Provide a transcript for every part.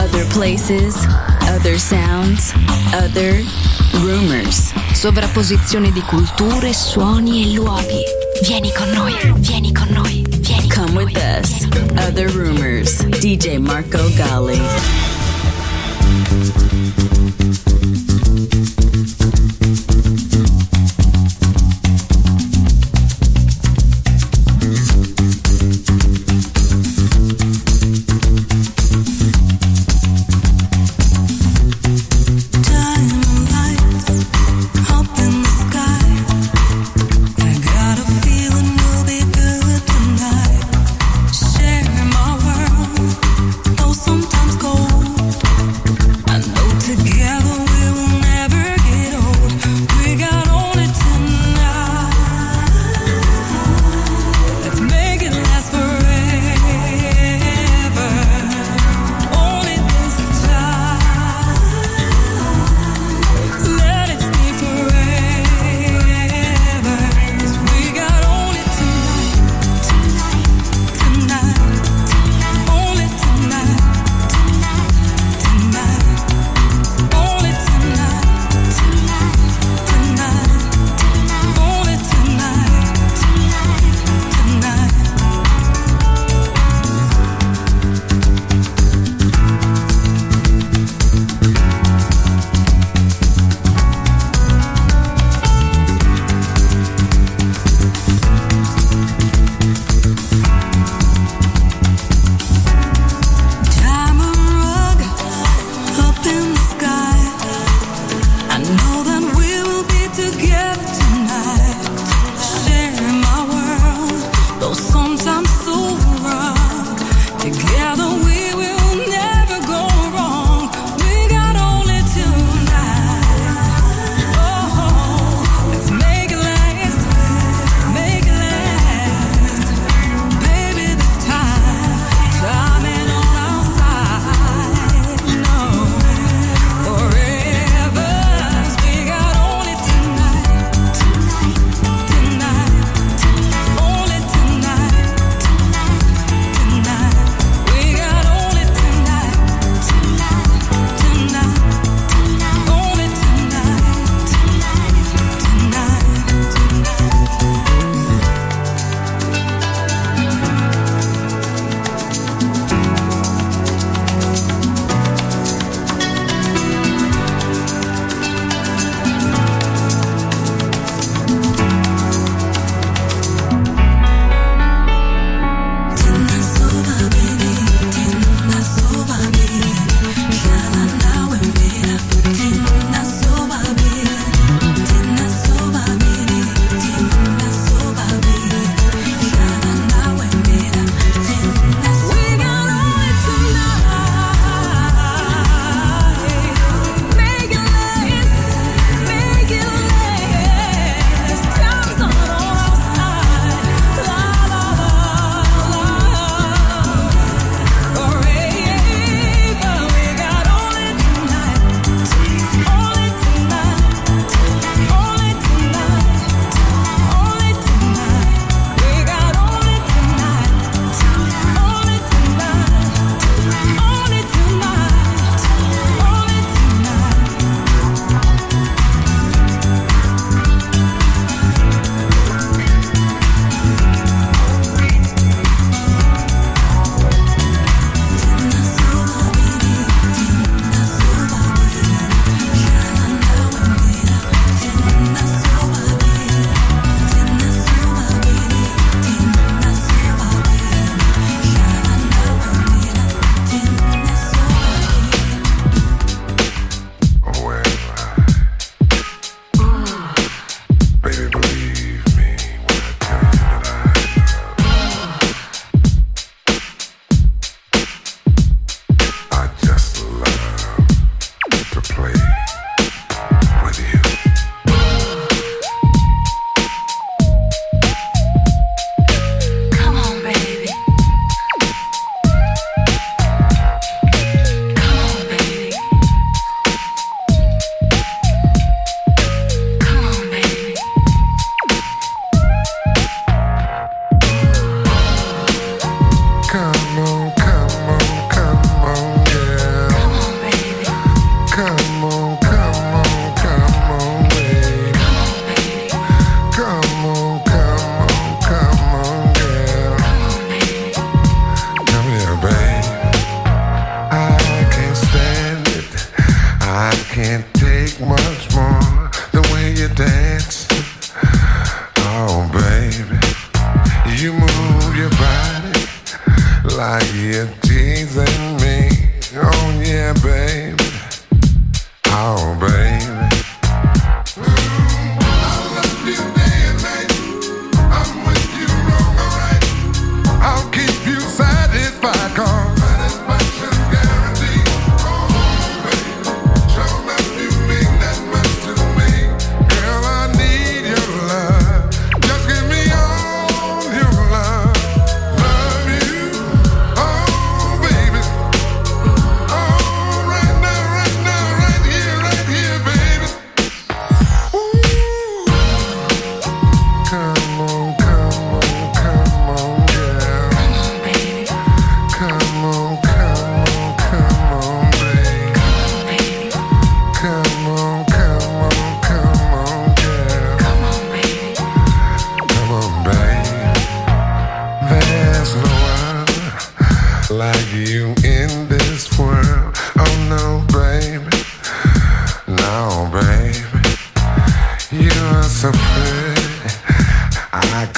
Other places, other sounds, other rumors. Sovrapposizione di culture, suoni e luoghi. Vieni con noi, vieni con noi, vieni Come with noi. us. Other rumors. DJ Marco Gali.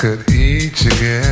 My mind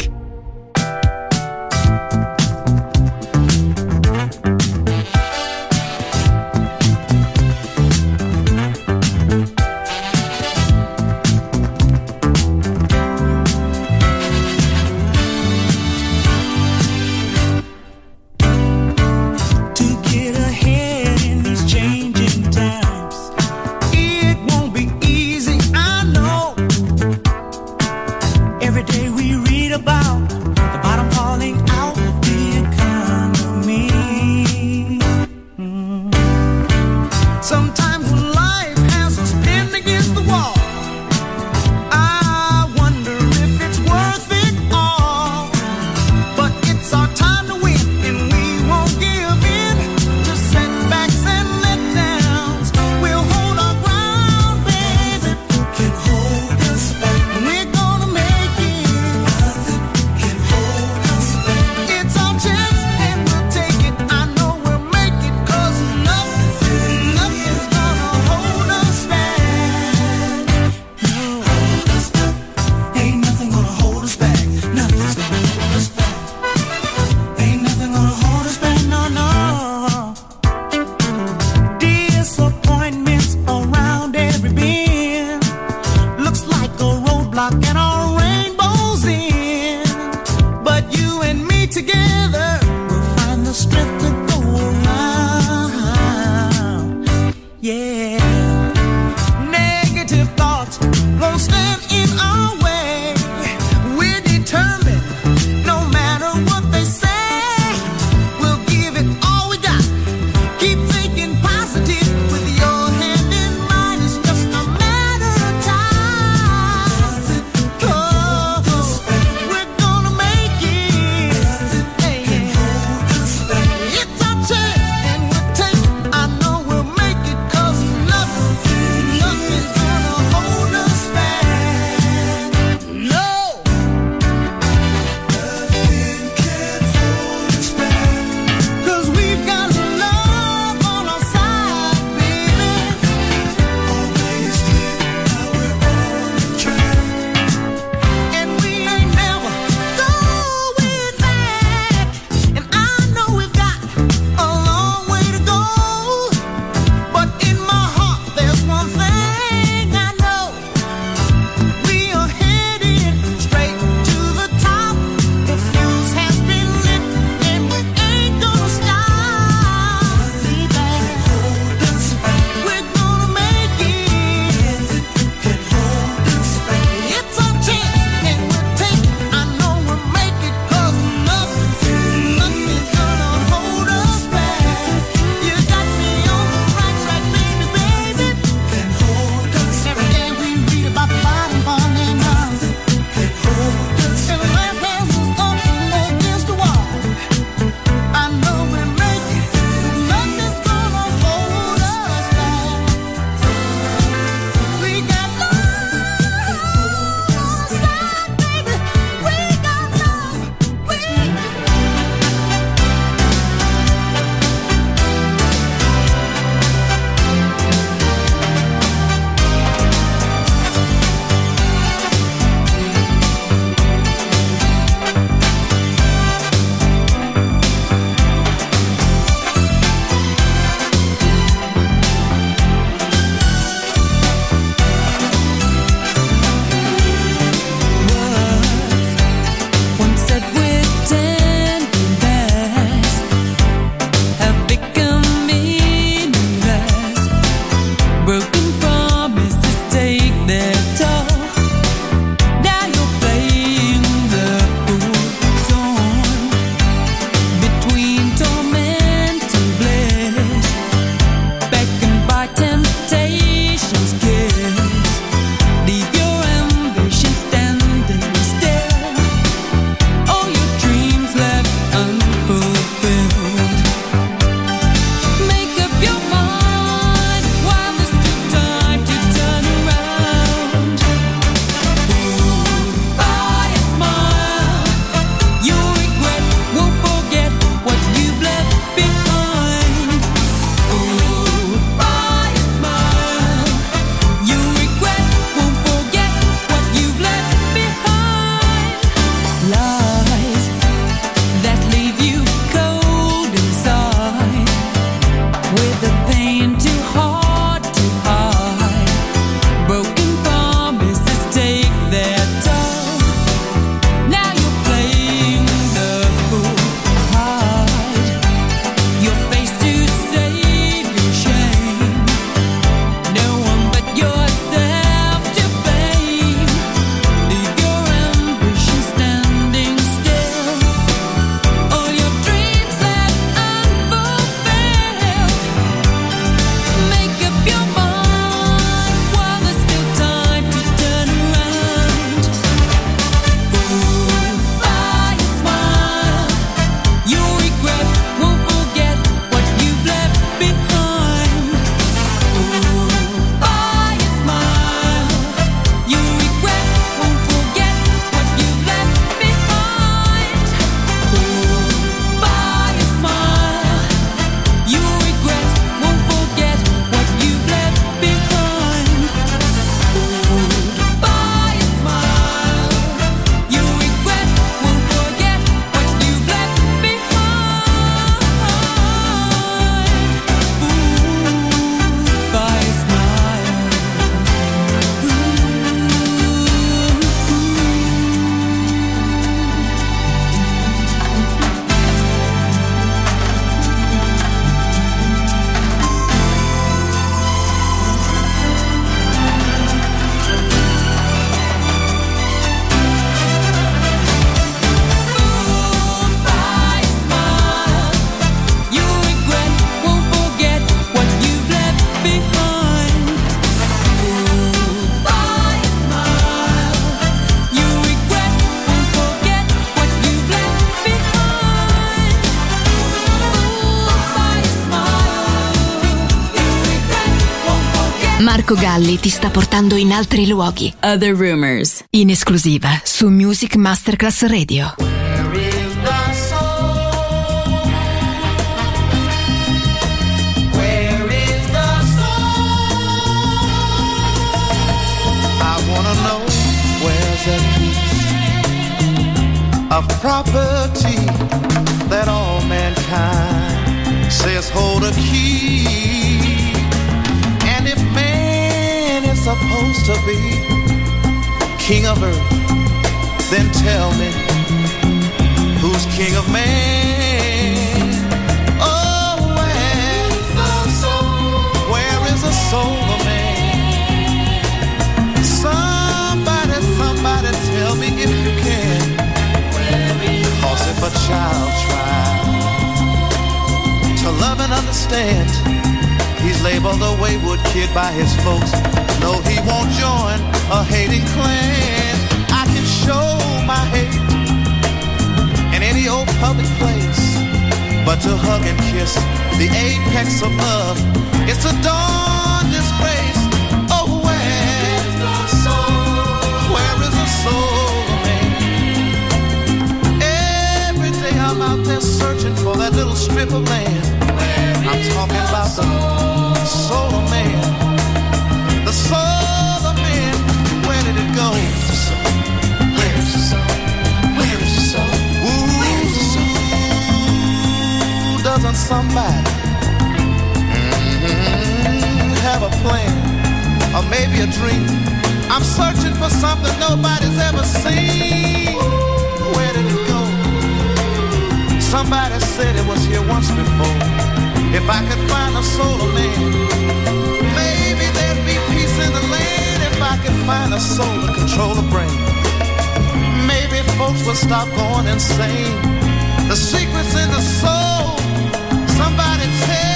Marco Galli ti sta portando in altri luoghi. Other Rumors. In esclusiva su Music Masterclass Radio. I wanna know where's that piece of property that all mankind says hold a key. Supposed to be king of earth, then tell me who's king of man? Oh, where, where is the soul of man? Somebody, somebody tell me if you can. Cause if a child tries to love and understand, labeled a wayward kid by his folks. No, he won't join a hating clan. I can show my hate in any old public place. But to hug and kiss the apex of love, it's a dawn disgrace. Oh, where is the soul? Where is the soul of man? Every day I'm out there searching for that little strip of land. I'm talking about the man. The soul of man. Where did it go? Where is the soul? Where is the? Ooh, doesn't somebody mm, have a plan or maybe a dream? I'm searching for something nobody's ever seen. Where did it go? Somebody said it was here once before. If I could find a soul man, maybe there'd be peace in the land. If I could find a soul to control the brain, maybe folks would stop going insane. The secrets in the soul. Somebody tell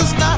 is not